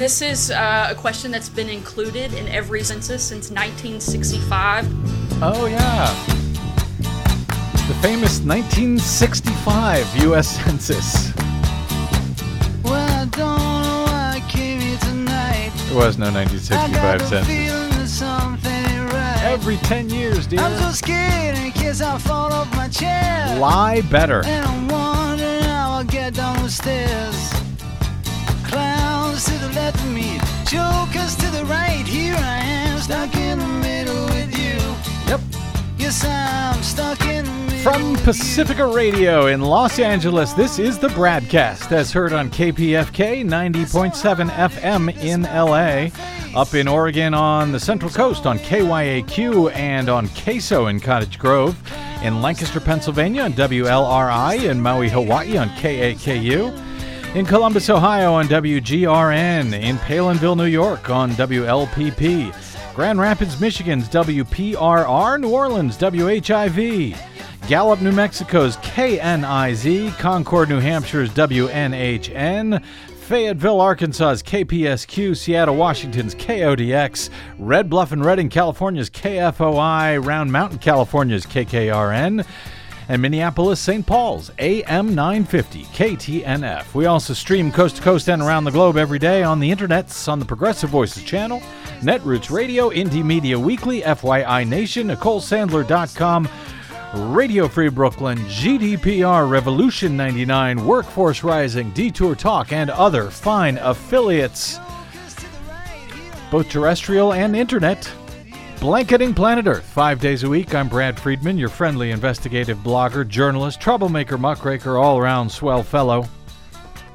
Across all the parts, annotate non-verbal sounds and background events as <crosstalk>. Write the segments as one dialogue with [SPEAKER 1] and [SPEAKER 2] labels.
[SPEAKER 1] This is uh, a question that's been included in every census since 1965.
[SPEAKER 2] Oh, yeah. The famous 1965 U.S. <laughs> Census.
[SPEAKER 3] Well, I don't know why I came here tonight.
[SPEAKER 2] There was no
[SPEAKER 3] I got
[SPEAKER 2] 1965 census.
[SPEAKER 3] feeling that something ain't right.
[SPEAKER 2] Every 10 years, dear.
[SPEAKER 3] I'm so scared in case I fall off my chair.
[SPEAKER 2] Lie better.
[SPEAKER 3] And I'm wondering how I'll get down the stairs. Clowns to the left of me, jokers to the right. Here I am, stuck in the middle with you.
[SPEAKER 2] Yep.
[SPEAKER 3] Yes, I'm stuck in the middle.
[SPEAKER 2] From Pacifica Radio in Los Angeles, this is the Bradcast, as heard on KPFK 90.7 FM in LA, up in Oregon on the Central Coast on KYAQ and on Queso in Cottage Grove, in Lancaster, Pennsylvania on WLRI, in Maui, Hawaii on KAKU. In Columbus, Ohio on WGRN, in Palenville, New York on WLPP, Grand Rapids, Michigan's WPRR, New Orleans, WHIV, Gallup, New Mexico's KNIZ, Concord, New Hampshire's WNHN, Fayetteville, Arkansas's KPSQ, Seattle, Washington's KODX, Red Bluff and Redding, California's KFOI, Round Mountain, California's KKRN, and Minneapolis, St. Paul's, AM 950, KTNF. We also stream coast to coast and around the globe every day on the internets, on the Progressive Voices channel, Netroots Radio, Indie Media Weekly, FYI Nation, NicoleSandler.com, Radio Free Brooklyn, GDPR, Revolution 99, Workforce Rising, Detour Talk, and other fine affiliates, both terrestrial and internet. Blanketing Planet Earth, five days a week. I'm Brad Friedman, your friendly investigative blogger, journalist, troublemaker, muckraker, all around swell fellow.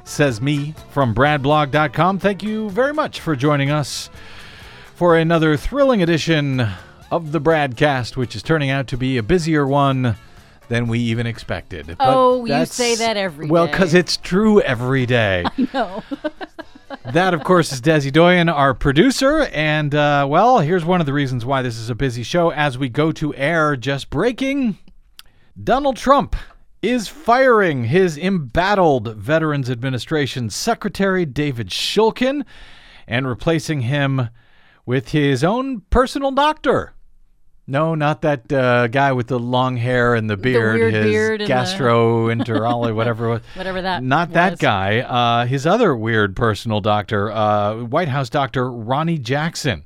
[SPEAKER 2] Says me from BradBlog.com. Thank you very much for joining us for another thrilling edition of the Bradcast, which is turning out to be a busier one than we even expected. But
[SPEAKER 4] Oh, you say that every
[SPEAKER 2] well, because it's true every day. <laughs>
[SPEAKER 4] No. <laughs>
[SPEAKER 2] That, of course, is Desi Doyen, our producer. And, uh, well, here's one of the reasons why this is a busy show. As we go to air, just breaking Donald Trump is firing his embattled Veterans Administration Secretary, David Shulkin, and replacing him with his own personal doctor. No, not that uh, guy with the long hair and the beard,
[SPEAKER 4] weird
[SPEAKER 2] his
[SPEAKER 4] beard and the-
[SPEAKER 2] gastroenterology, <laughs> whatever. was.
[SPEAKER 4] Whatever that
[SPEAKER 2] Not that guy. Uh, his other weird personal doctor, uh, White House doctor Ronnie Jackson,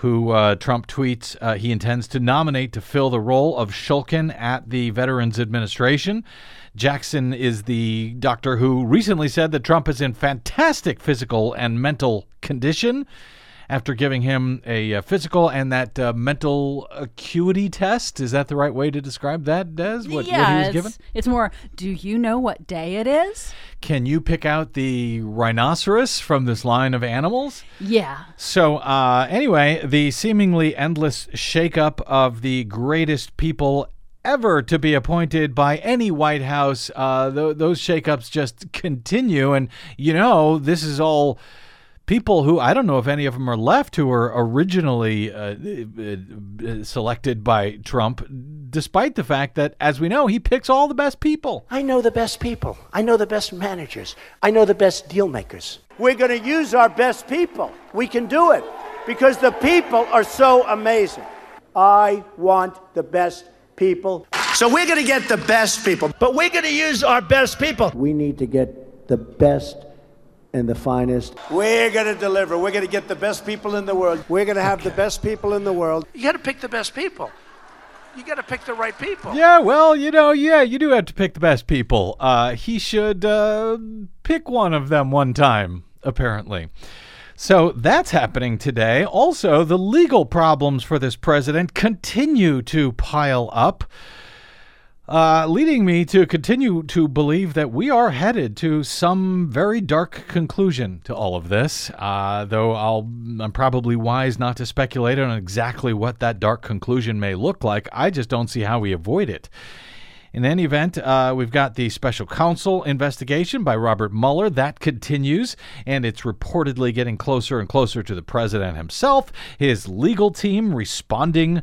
[SPEAKER 2] who uh, Trump tweets uh, he intends to nominate to fill the role of Shulkin at the Veterans Administration. Jackson is the doctor who recently said that Trump is in fantastic physical and mental condition after giving him a, uh physical and that uh, mental acuity test. Is that the right way to describe that, Des? What, what he was
[SPEAKER 4] it's,
[SPEAKER 2] given?
[SPEAKER 4] it's more. Do you know what day it is?
[SPEAKER 2] Can you pick out the rhinoceros from this line of animals?
[SPEAKER 4] Yeah.
[SPEAKER 2] So, uh, anyway, the seemingly endless shakeup of the greatest people ever to be appointed by any White House, uh, th- those shakeups just continue. And, you know, this is all people who I don't know if any of them are left who were originally uh, uh, uh, selected by Trump, despite the fact that, as we know, he picks all the best people.
[SPEAKER 5] I know the best people. I know the best managers. I know the best deal makers. We're going to use our best people. We can do it because the people are so amazing. I want the best people.
[SPEAKER 6] So we're going to get the best people, but we're going to use our best people.
[SPEAKER 5] We need to get the best and the finest. We're going to deliver. We're going to get the best people in the world. We're going to have the best people in the world.
[SPEAKER 6] You got to pick the best people. You got to pick the right people.
[SPEAKER 2] Yeah, well, you know, yeah, you do have to pick the best people. Uh, he should uh, pick one of them one time, apparently. So that's happening today. Also, the legal problems for this president continue to pile up, uh, leading me to continue to believe that we are headed to some very dark conclusion to all of this. Uh, though I'll, I'm probably wise not to speculate on exactly what that dark conclusion may look like. I just don't see how we avoid it. In any event, uh, we've got the special counsel investigation by Robert Mueller. That continues, and it's reportedly getting closer and closer to the president himself, his legal team responding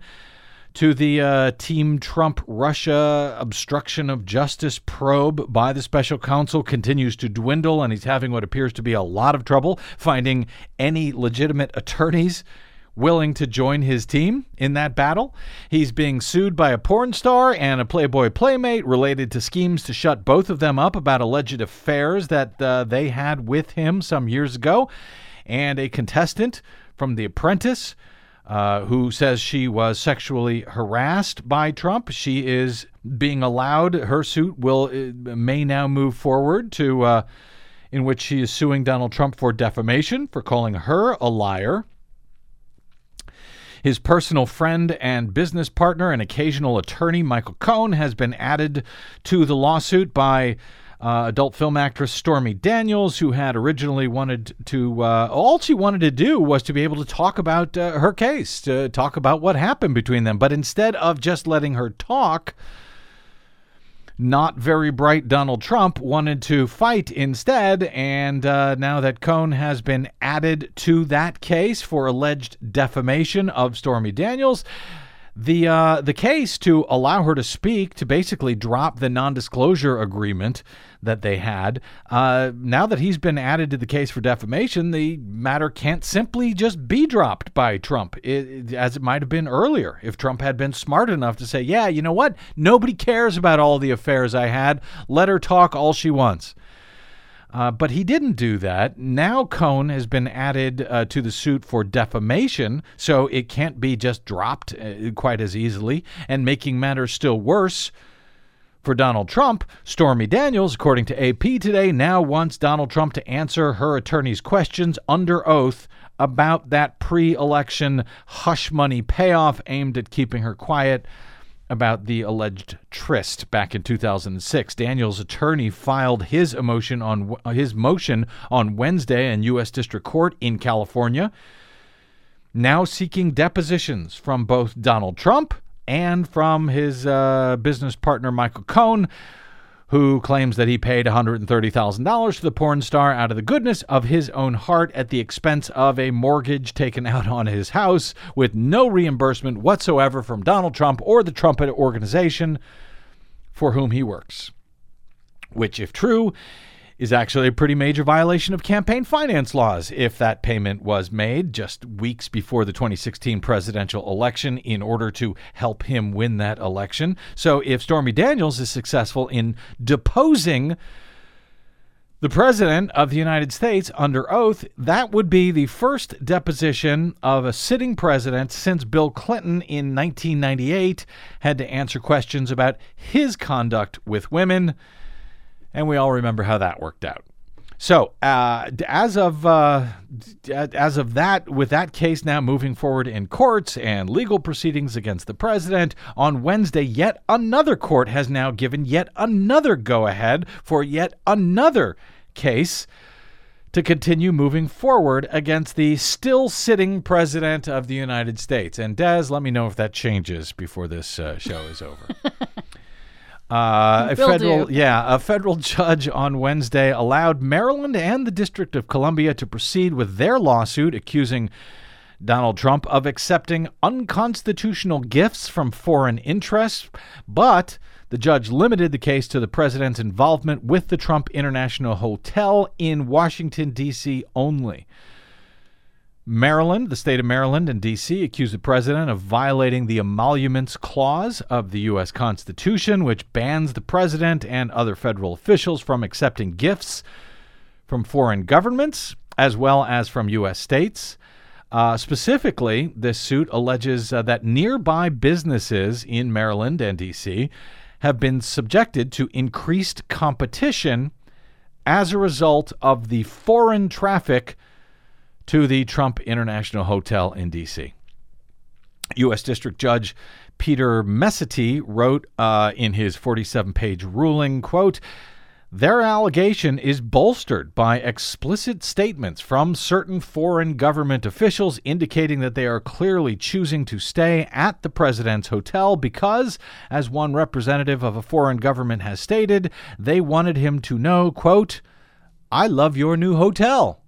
[SPEAKER 2] to the uh, Team Trump Russia obstruction of justice probe by the special counsel continues to dwindle, and he's having what appears to be a lot of trouble finding any legitimate attorneys willing to join his team in that battle. He's being sued by a porn star and a Playboy playmate related to schemes to shut both of them up about alleged affairs that uh, they had with him some years ago, and a contestant from The Apprentice. Uh, who says she was sexually harassed by Trump? She is being allowed. Her suit will uh, may now move forward to, uh, in which she is suing Donald Trump for defamation for calling her a liar his personal friend and business partner and occasional attorney, Michael Cohen, has been added to the lawsuit by uh, adult film actress Stormy Daniels, who had originally wanted to, uh, all she wanted to do was to be able to talk about uh, her case, to talk about what happened between them. But instead of just letting her talk, not very bright Donald Trump wanted to fight instead. And uh, now that Cohen has been added to that case for alleged defamation of Stormy Daniels, the uh, the case to allow her to speak to basically drop the non-disclosure agreement that they had. Uh, now that he's been added to the case for defamation, the matter can't simply just be dropped by Trump, it, as it might have been earlier if Trump had been smart enough to say, "Yeah, you know what? Nobody cares about all the affairs I had. Let her talk all she wants." Uh, but he didn't do that. Now Cohen has been added uh, to the suit for defamation, so it can't be just dropped uh, quite as easily. And making matters still worse for Donald Trump, Stormy Daniels, according to AP today, now wants Donald Trump to answer her attorney's questions under oath about that pre election hush money payoff aimed at keeping her quiet about the alleged tryst back in 2006. Daniel's attorney filed his emotion on his motion on Wednesday in U.S. District Court in California, now seeking depositions from both Donald Trump and from his uh, business partner Michael Cohen who claims that he paid $130,000 to the porn star out of the goodness of his own heart at the expense of a mortgage taken out on his house with no reimbursement whatsoever from Donald Trump or the Trump organization for whom he works. Which, if true, is actually a pretty major violation of campaign finance laws if that payment was made just weeks before the 2016 presidential election in order to help him win that election. So if Stormy Daniels is successful in deposing the President of the United States under oath, that would be the first deposition of a sitting president since Bill Clinton in 1998 had to answer questions about his conduct with women and we all remember how that worked out. So, uh, as of uh, as of that, with that case now moving forward in courts and legal proceedings against the president, on Wednesday, yet another court has now given yet another go-ahead for yet another case to continue moving forward against the still sitting president of the United States. And Des, let me know if that changes before this uh, show is over. <laughs> Uh, a federal,
[SPEAKER 4] do.
[SPEAKER 2] yeah, a federal judge on Wednesday allowed Maryland and the District of Columbia to proceed with their lawsuit accusing Donald Trump of accepting unconstitutional gifts from foreign interests, but the judge limited the case to the president's involvement with the Trump International Hotel in Washington, D.C. only. Maryland, the state of Maryland and D.C. accused the president of violating the Emoluments Clause of the U.S. Constitution, which bans the president and other federal officials from accepting gifts from foreign governments as well as from U.S. states. Uh, specifically, this suit alleges uh, that nearby businesses in Maryland and D.C. have been subjected to increased competition as a result of the foreign traffic to the Trump International Hotel in D.C. U.S. District Judge Peter Messitte wrote uh, in his 47-page ruling, quote, their allegation is bolstered by explicit statements from certain foreign government officials indicating that they are clearly choosing to stay at the president's hotel because, as one representative of a foreign government has stated, they wanted him to know, quote, I love your new hotel.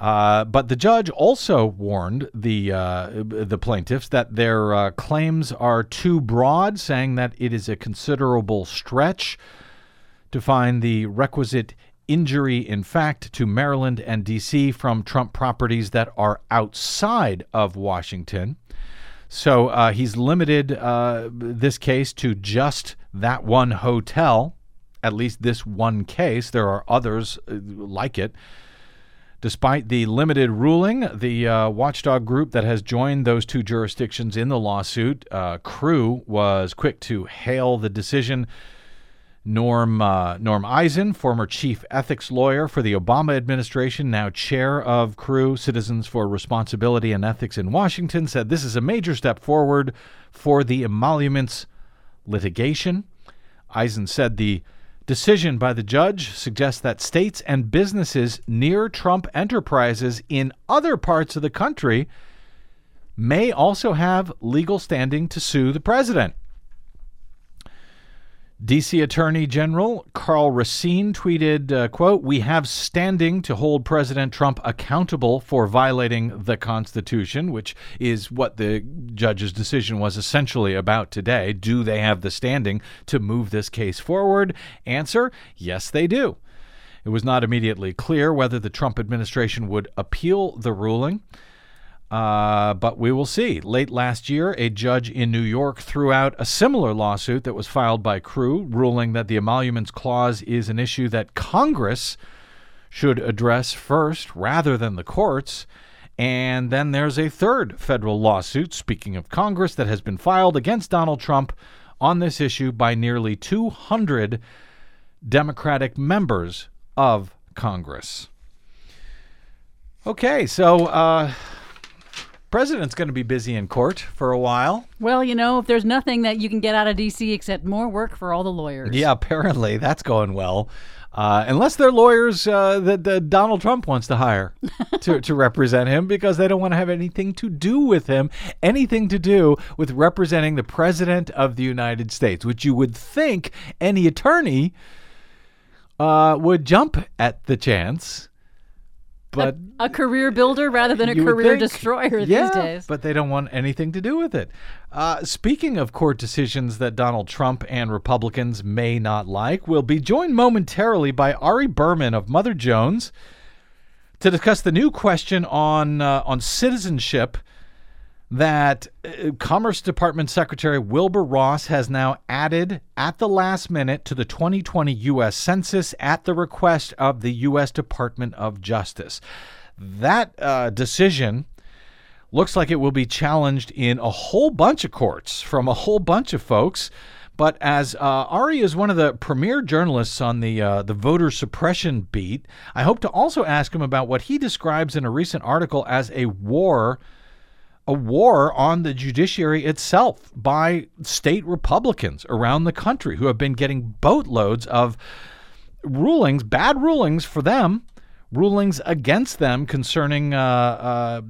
[SPEAKER 2] Uh, but the judge also warned the uh, the plaintiffs that their uh, claims are too broad, saying that it is a considerable stretch to find the requisite injury in fact to Maryland and D.C. from Trump properties that are outside of Washington. So uh, he's limited uh, this case to just that one hotel, at least this one case. There are others like it. Despite the limited ruling, the uh, watchdog group that has joined those two jurisdictions in the lawsuit, uh, Crew, was quick to hail the decision. Norm uh, Norm Eisen, former chief ethics lawyer for the Obama administration, now chair of Crew Citizens for Responsibility and Ethics in Washington, said this is a major step forward for the emoluments litigation. Eisen said the decision by the judge suggests that states and businesses near Trump enterprises in other parts of the country may also have legal standing to sue the president. DC Attorney General Karl Racine tweeted, uh, quote, We have standing to hold President Trump accountable for violating the Constitution, which is what the judge's decision was essentially about today. Do they have the standing to move this case forward? Answer, yes, they do. It was not immediately clear whether the Trump administration would appeal the ruling. Uh, but we will see. Late last year, a judge in New York threw out a similar lawsuit that was filed by Crew, ruling that the emoluments clause is an issue that Congress should address first rather than the courts. And then there's a third federal lawsuit, speaking of Congress, that has been filed against Donald Trump on this issue by nearly 200 Democratic members of Congress. Okay, so uh, president's going to be busy in court for a while.
[SPEAKER 4] Well, you know, if there's nothing that you can get out of D.C. except more work for all the lawyers.
[SPEAKER 2] Yeah, apparently that's going well. Uh, unless they're lawyers uh, that, that Donald Trump wants to hire <laughs> to, to represent him because they don't want to have anything to do with him, anything to do with representing the President of the United States, which you would think any attorney uh, would jump at the chance. But
[SPEAKER 4] a career builder rather than a career
[SPEAKER 2] think.
[SPEAKER 4] destroyer
[SPEAKER 2] yeah,
[SPEAKER 4] these days.
[SPEAKER 2] But they don't want anything to do with it. Uh, speaking of court decisions that Donald Trump and Republicans may not like, we'll be joined momentarily by Ari Berman of Mother Jones to discuss the new question on uh, on citizenship that uh, Commerce Department Secretary Wilbur Ross has now added at the last minute to the 2020 U.S. Census at the request of the U.S. Department of Justice. That uh, decision looks like it will be challenged in a whole bunch of courts from a whole bunch of folks. But as uh, Ari is one of the premier journalists on the uh, the voter suppression beat, I hope to also ask him about what he describes in a recent article as a war a war on the judiciary itself by state Republicans around the country who have been getting boatloads of rulings, bad rulings for them, rulings against them concerning, uh, uh,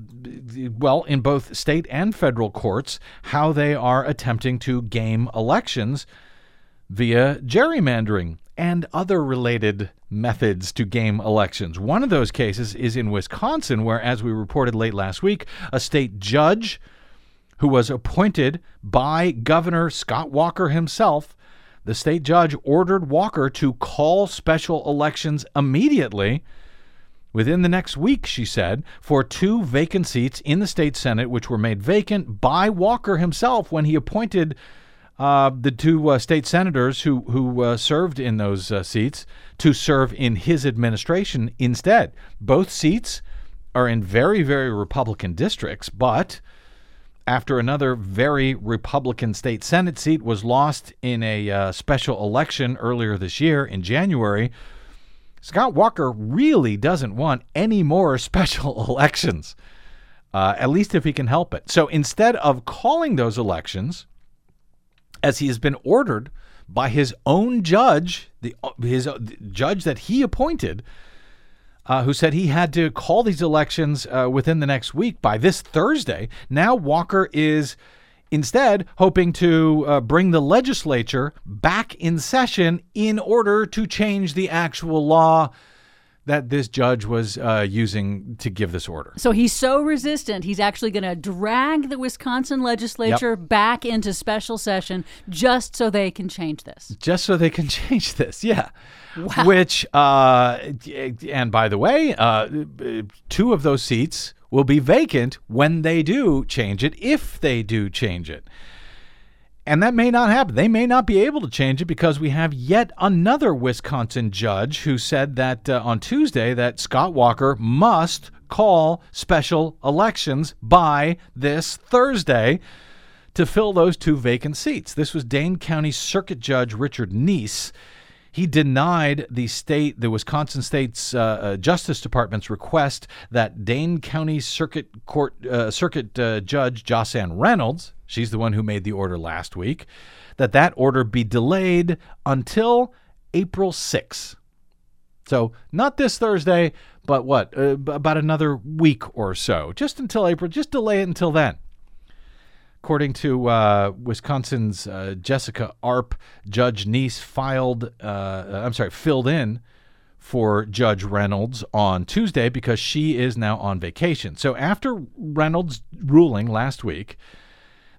[SPEAKER 2] well, in both state and federal courts, how they are attempting to game elections via gerrymandering and other related methods to game elections. One of those cases is in Wisconsin, where, as we reported late last week, a state judge who was appointed by Governor Scott Walker himself, the state judge ordered Walker to call special elections immediately. Within the next week, she said, for two vacant seats in the state Senate, which were made vacant by Walker himself when he appointed uh, the two uh, state senators who who uh, served in those uh, seats to serve in his administration instead. Both seats are in very very Republican districts, but after another very Republican state Senate seat was lost in a uh, special election earlier this year in January, Scott Walker really doesn't want any more <laughs> special elections. Uh, at least if he can help it. So instead of calling those elections, as he has been ordered by his own judge, the his the judge that he appointed, uh, who said he had to call these elections uh, within the next week by this Thursday. Now Walker is instead hoping to uh, bring the legislature back in session in order to change the actual law that this judge was uh, using to give this order.
[SPEAKER 4] So he's so resistant, he's actually going to drag the Wisconsin legislature back into special session just so they can change this.
[SPEAKER 2] just so they can <laughs> change this. Yeah. Wow. Which, uh, and by the way, uh, two of those seats will be vacant when they do change it, if they do change it. And that may not happen. They may not be able to change it because we have yet another Wisconsin judge who said that uh, on Tuesday that Scott Walker must call special elections by this Thursday to fill those two vacant seats. This was Dane County Circuit Judge Richard Niess. He denied the state, the Wisconsin State's uh, uh, Justice Department's request that Dane County Circuit Court uh, Circuit uh, Judge Josann Reynolds, she's the one who made the order last week, that that order be delayed until April 6. So not this Thursday, but what uh, about another week or so, just until April. Just delay it until then. According to uh, Wisconsin's uh, Jessica Arp, Judge Niess filed, uh, I'm sorry, filled in for Judge Reynolds on Tuesday because she is now on vacation. So after Reynolds' ruling last week,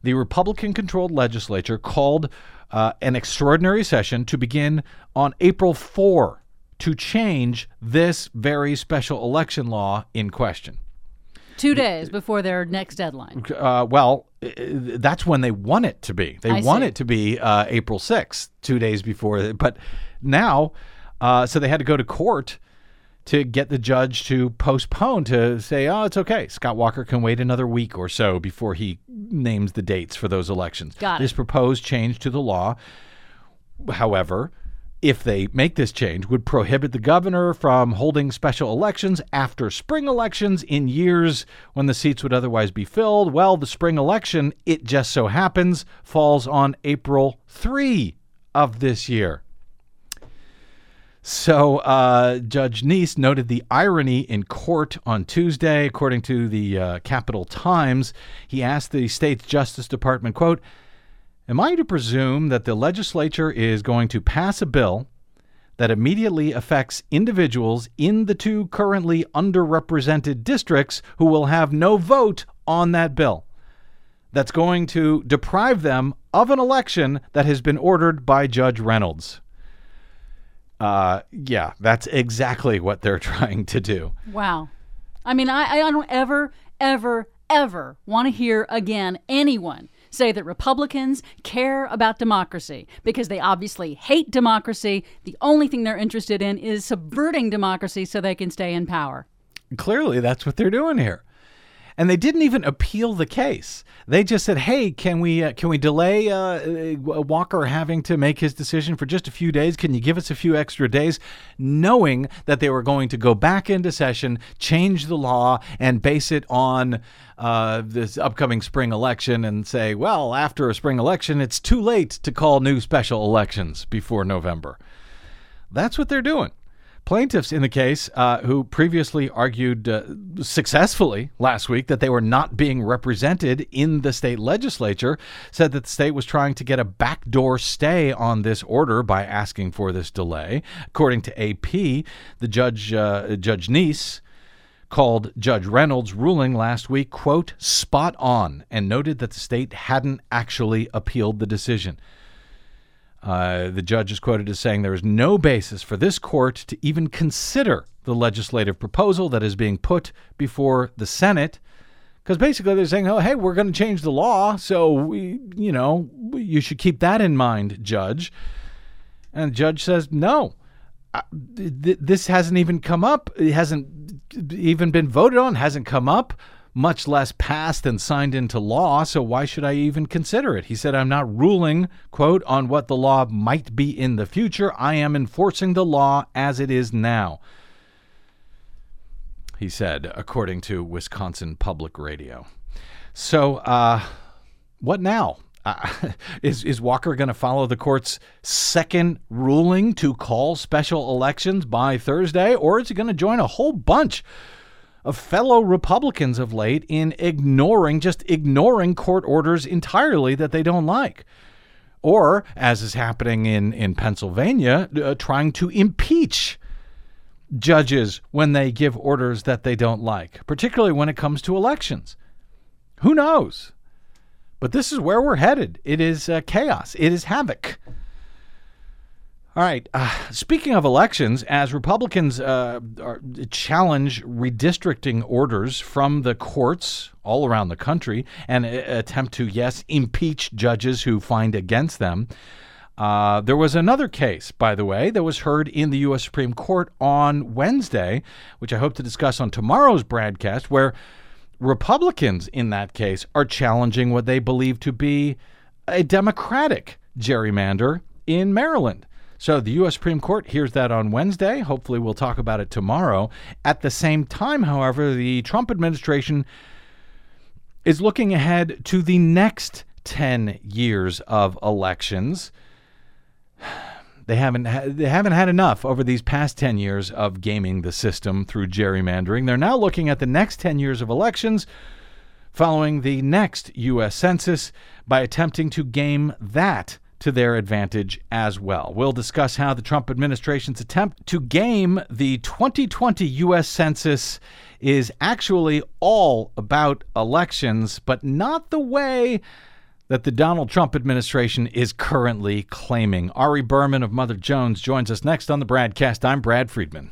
[SPEAKER 2] the Republican controlled legislature called uh, an extraordinary session to begin on April 4 to change this very special election law in question.
[SPEAKER 4] Two days before their next deadline.
[SPEAKER 2] Uh, well, that's when they want it to be. They
[SPEAKER 4] I
[SPEAKER 2] want
[SPEAKER 4] see.
[SPEAKER 2] it to be uh, April 6th, two days before. But now, uh, so they had to go to court to get the judge to postpone to say, oh, it's okay. Scott Walker can wait another week or so before he names the dates for those elections.
[SPEAKER 4] Got it.
[SPEAKER 2] This proposed change to the law, however, if they make this change, would prohibit the governor from holding special elections after spring elections in years when the seats would otherwise be filled. Well, the spring election, it just so happens, falls on April 3 of this year. So, uh, Judge Niess noted the irony in court on Tuesday. According to the uh, Capital Times, he asked the state's Justice Department, quote, Am I to presume that the legislature is going to pass a bill that immediately affects individuals in the two currently underrepresented districts who will have no vote on that bill? That's going to deprive them of an election that has been ordered by Judge Reynolds. Uh, yeah, that's exactly what they're <laughs> trying to do.
[SPEAKER 4] Wow. I mean, I, I don't ever, ever, ever want to hear again anyone say that Republicans care about democracy because they obviously hate democracy. The only thing they're interested in is subverting democracy so they can stay in power.
[SPEAKER 2] Clearly, that's what they're doing here. And they didn't even appeal the case. They just said, "Hey, can we uh, can we delay uh, uh, Walker having to make his decision for just a few days? Can you give us a few extra days?" Knowing that they were going to go back into session, change the law, and base it on uh, this upcoming spring election, and say, "Well, after a spring election, it's too late to call new special elections before November." That's what they're doing. Plaintiffs in the case, uh, who previously argued uh, successfully last week that they were not being represented in the state legislature, said that the state was trying to get a backdoor stay on this order by asking for this delay. According to AP, the judge, uh, Judge Niess, called Judge Reynolds' ruling last week, quote, spot on, and noted that the state hadn't actually appealed the decision. Uh, the judge is quoted as saying there is no basis for this court to even consider the legislative proposal that is being put before the Senate. Because basically they're saying, oh, hey, we're going to change the law. So, we, you know, you should keep that in mind, Judge. And the judge says, no, uh, th- this hasn't even come up. It hasn't even been voted on, hasn't come up, much less passed and signed into law. So why should I even consider it? He said, I'm not ruling, quote, on what the law might be in the future. I am enforcing the law as it is now. He said, according to Wisconsin Public Radio. So, uh, what now? Uh, <laughs> is is Walker going to follow the court's second ruling to call special elections by Thursday, or is he going to join a whole bunch of fellow Republicans of late in ignoring just ignoring court orders entirely that they don't like? Or, as is happening in in Pennsylvania, uh, trying to impeach judges when they give orders that they don't like, particularly when it comes to elections. Who knows? But this is where we're headed. It is uh, chaos, it is havoc. All right. Uh, speaking of elections, as Republicans uh, challenge redistricting orders from the courts all around the country and uh, attempt to, yes, impeach judges who find against them, uh, there was another case, by the way, that was heard in the U.S. Supreme Court on Wednesday, which I hope to discuss on tomorrow's broadcast, where Republicans in that case are challenging what they believe to be a Democratic gerrymander in Maryland. So the U.S. Supreme Court hears that on Wednesday. Hopefully, we'll talk about it tomorrow. At the same time, however, the Trump administration is looking ahead to the next 10 years of elections. <sighs> They haven't ha- they haven't had enough over these past 10 years of gaming the system through gerrymandering. They're now looking at the next 10 years of elections following the next US census by attempting to game that to their advantage as well. We'll discuss how the Trump administration's attempt to game the 2020 U.S. Census is actually all about elections, but not the way that the Donald Trump administration is currently claiming. Ari Berman of Mother Jones joins us next on the broadcast. I'm Brad Friedman.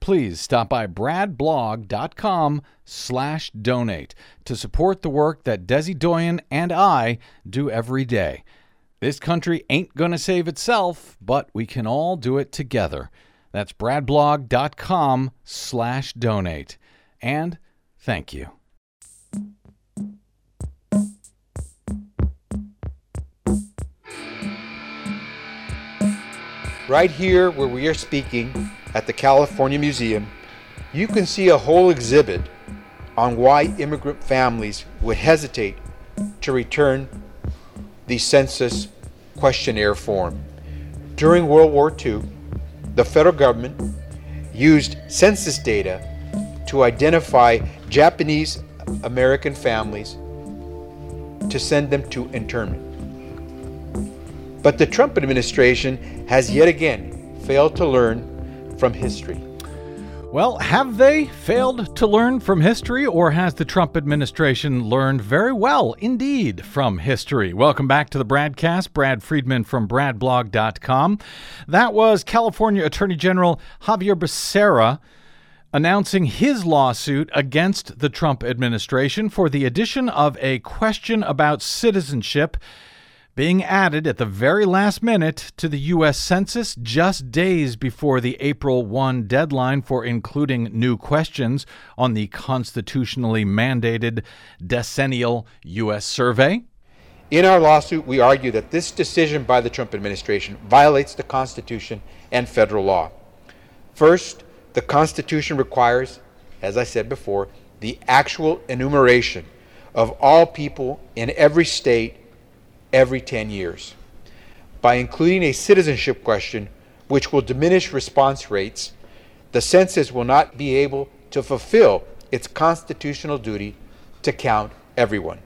[SPEAKER 2] please stop by bradblog.com slash donate to support the work that Desi Doyen and I do every day. This country ain't to save itself, but we can all do it together. That's bradblog.com slash donate. And thank you.
[SPEAKER 7] Right here where we are speaking at the California Museum, you can see a whole exhibit on why immigrant families would hesitate to return the census questionnaire form. During World War II, the federal government used census data to identify Japanese American families to send them to internment. But the Trump administration has yet again failed to learn from history.
[SPEAKER 2] Well, have they failed to learn from history, or has the Trump administration learned very well indeed from history? Welcome back to the broadcast. Brad Friedman from BradBlog.com. That was California Attorney General Xavier Becerra announcing his lawsuit against the Trump administration for the addition of a question about citizenship being added at the very last minute to the U.S. Census just days before the April 1 deadline for including new questions on the constitutionally mandated decennial U.S. survey.
[SPEAKER 7] In our lawsuit, we argue that this decision by the Trump administration violates the Constitution and federal law. First, the Constitution requires, as I said before, the actual enumeration of all people in every state every 10 years. By including a citizenship question, which will diminish response rates, the census will not be able to fulfill its constitutional duty to count everyone.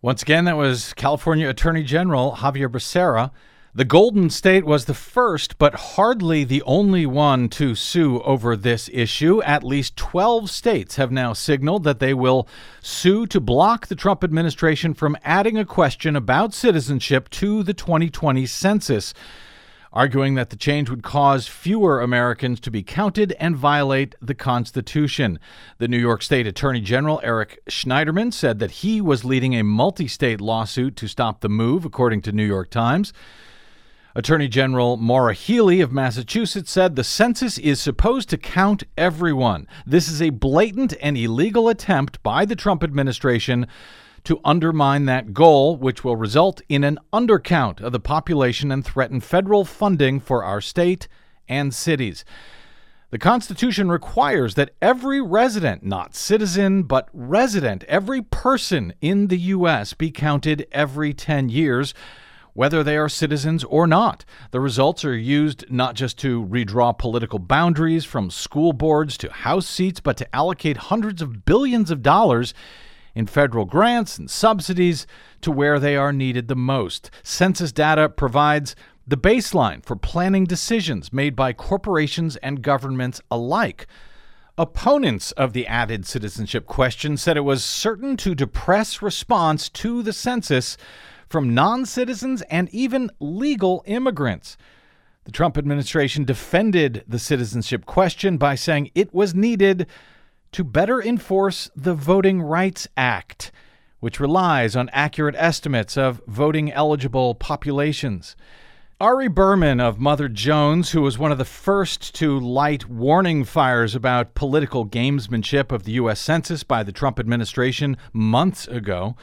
[SPEAKER 2] Once again, that was California Attorney General Xavier Becerra the Golden State was the first, but hardly the only one to sue over this issue. At least 12 states have now signaled that they will sue to block the Trump administration from adding a question about citizenship to the 2020 census, arguing that the change would cause fewer Americans to be counted and violate the Constitution. The New York State Attorney General Eric Schneiderman said that he was leading a multi state lawsuit to stop the move, according to New York Times. Attorney General Maura Healey of Massachusetts said the census is supposed to count everyone. This is a blatant and illegal attempt by the Trump administration to undermine that goal, which will result in an undercount of the population and threaten federal funding for our state and cities. The Constitution requires that every resident, not citizen, but resident, every person in the U.S. be counted every 10 years, whether they are citizens or not. The results are used not just to redraw political boundaries from school boards to House seats, but to allocate hundreds of billions of dollars in federal grants and subsidies to where they are needed the most. Census data provides the baseline for planning decisions made by corporations and governments alike. Opponents of the added citizenship question said it was certain to depress response to the census from non citizens and even legal immigrants. The Trump administration defended the citizenship question by saying it was needed to better enforce the Voting Rights Act, which relies on accurate estimates of voting eligible populations. Ari Berman of Mother Jones, who was one of the first to light warning fires about political gamesmanship of the U.S. Census by the Trump administration months ago,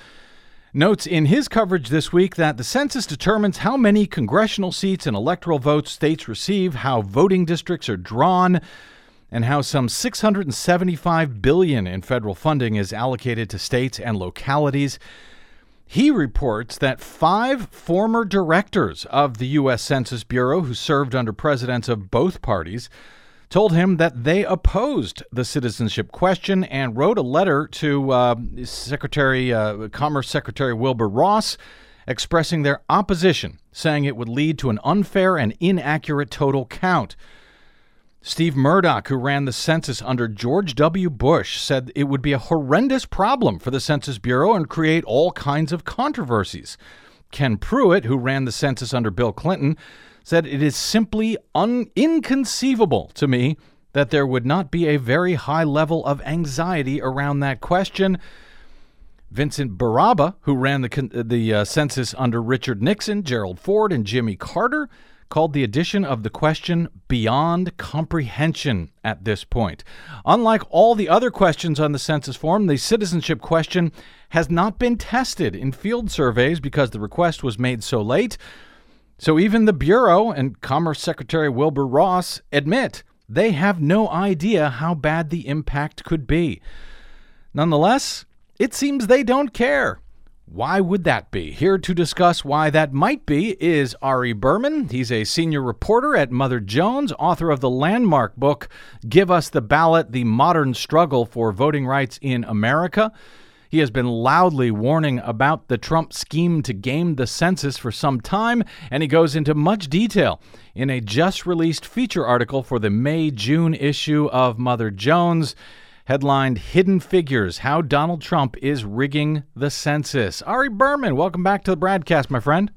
[SPEAKER 2] notes in his coverage this week that the census determines how many congressional seats and electoral votes states receive, how voting districts are drawn, and how some 675 billion in federal funding is allocated to states and localities. He reports that five former directors of the U.S. Census Bureau who served under presidents of both parties told him that they opposed the citizenship question and wrote a letter to uh, Secretary uh, Commerce Secretary Wilbur Ross expressing their opposition, saying it would lead to an unfair and inaccurate total count. Steve Murdock, who ran the census under George W. Bush, said it would be a horrendous problem for the Census Bureau and create all kinds of controversies. Ken Prewitt, who ran the census under Bill Clinton, said it is simply un- inconceivable to me that there would not be a very high level of anxiety around that question. Vincent Barabba, who ran the, the uh, census under Richard Nixon, Gerald Ford, and Jimmy Carter, called the addition of the question beyond comprehension at this point. Unlike all the other questions on the census form, the citizenship question has not been tested in field surveys because the request was made so late. So even the Bureau and Commerce Secretary Wilbur Ross admit they have no idea how bad the impact could be. Nonetheless, it seems they don't care. Why would that be? Here to discuss why that might be is Ari Berman. He's a senior reporter at Mother Jones, author of the landmark book, Give Us the Ballot The Modern Struggle for Voting Rights in America. He has been loudly warning about the Trump scheme to game the census for some time, and he goes into much detail in a just released feature article for the May June issue of Mother Jones headlined Hidden Figures How Donald Trump is Rigging the Census. Ari Berman, welcome back to the broadcast, my friend.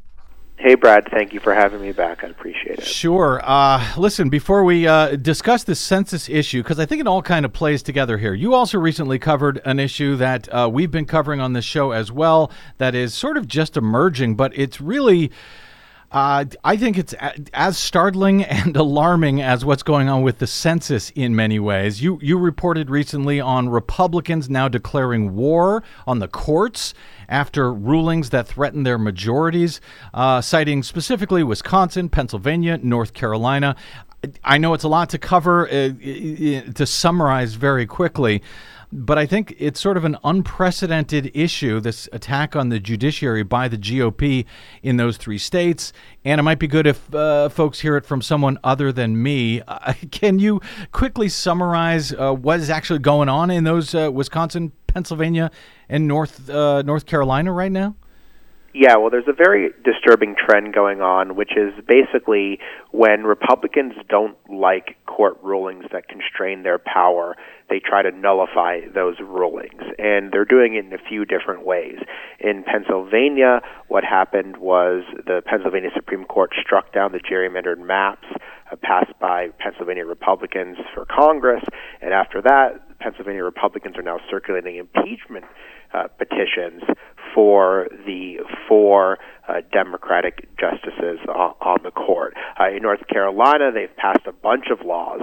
[SPEAKER 8] Hey, Brad, thank you for having me back. I appreciate it.
[SPEAKER 2] Sure. Uh, listen, before we uh, discuss the census issue, because I think it all kind of plays together here, you also recently covered an issue that uh, we've been covering on this show as well that is sort of just emerging, but it's really uh, I think it's as startling <laughs> and alarming as what's going on with the census in many ways. You you reported recently on Republicans now declaring war on the courts after rulings that threaten their majorities, uh, citing specifically Wisconsin, Pennsylvania, North Carolina. I know it's a lot to cover. Uh, to summarize very quickly, but I think it's sort of an unprecedented issue, this attack on the judiciary by the GOP in those three states. And it might be good if uh, folks hear it from someone other than me. <laughs> Uh, can you quickly summarize uh, what is actually going on in those uh, Wisconsin, Pennsylvania, and North uh, North Carolina right now?
[SPEAKER 8] Yeah, well, there's a very disturbing trend going on, which is basically when Republicans don't like court rulings that constrain their power, they try to nullify those rulings. And they're doing it in a few different ways. In Pennsylvania, what happened was the Pennsylvania Supreme Court struck down the gerrymandered maps uh, passed by Pennsylvania Republicans for Congress. And after that, Pennsylvania Republicans are now circulating impeachment uh, petitions for the four uh, Democratic justices on, on the court. Uh, in North Carolina, they've passed a bunch of laws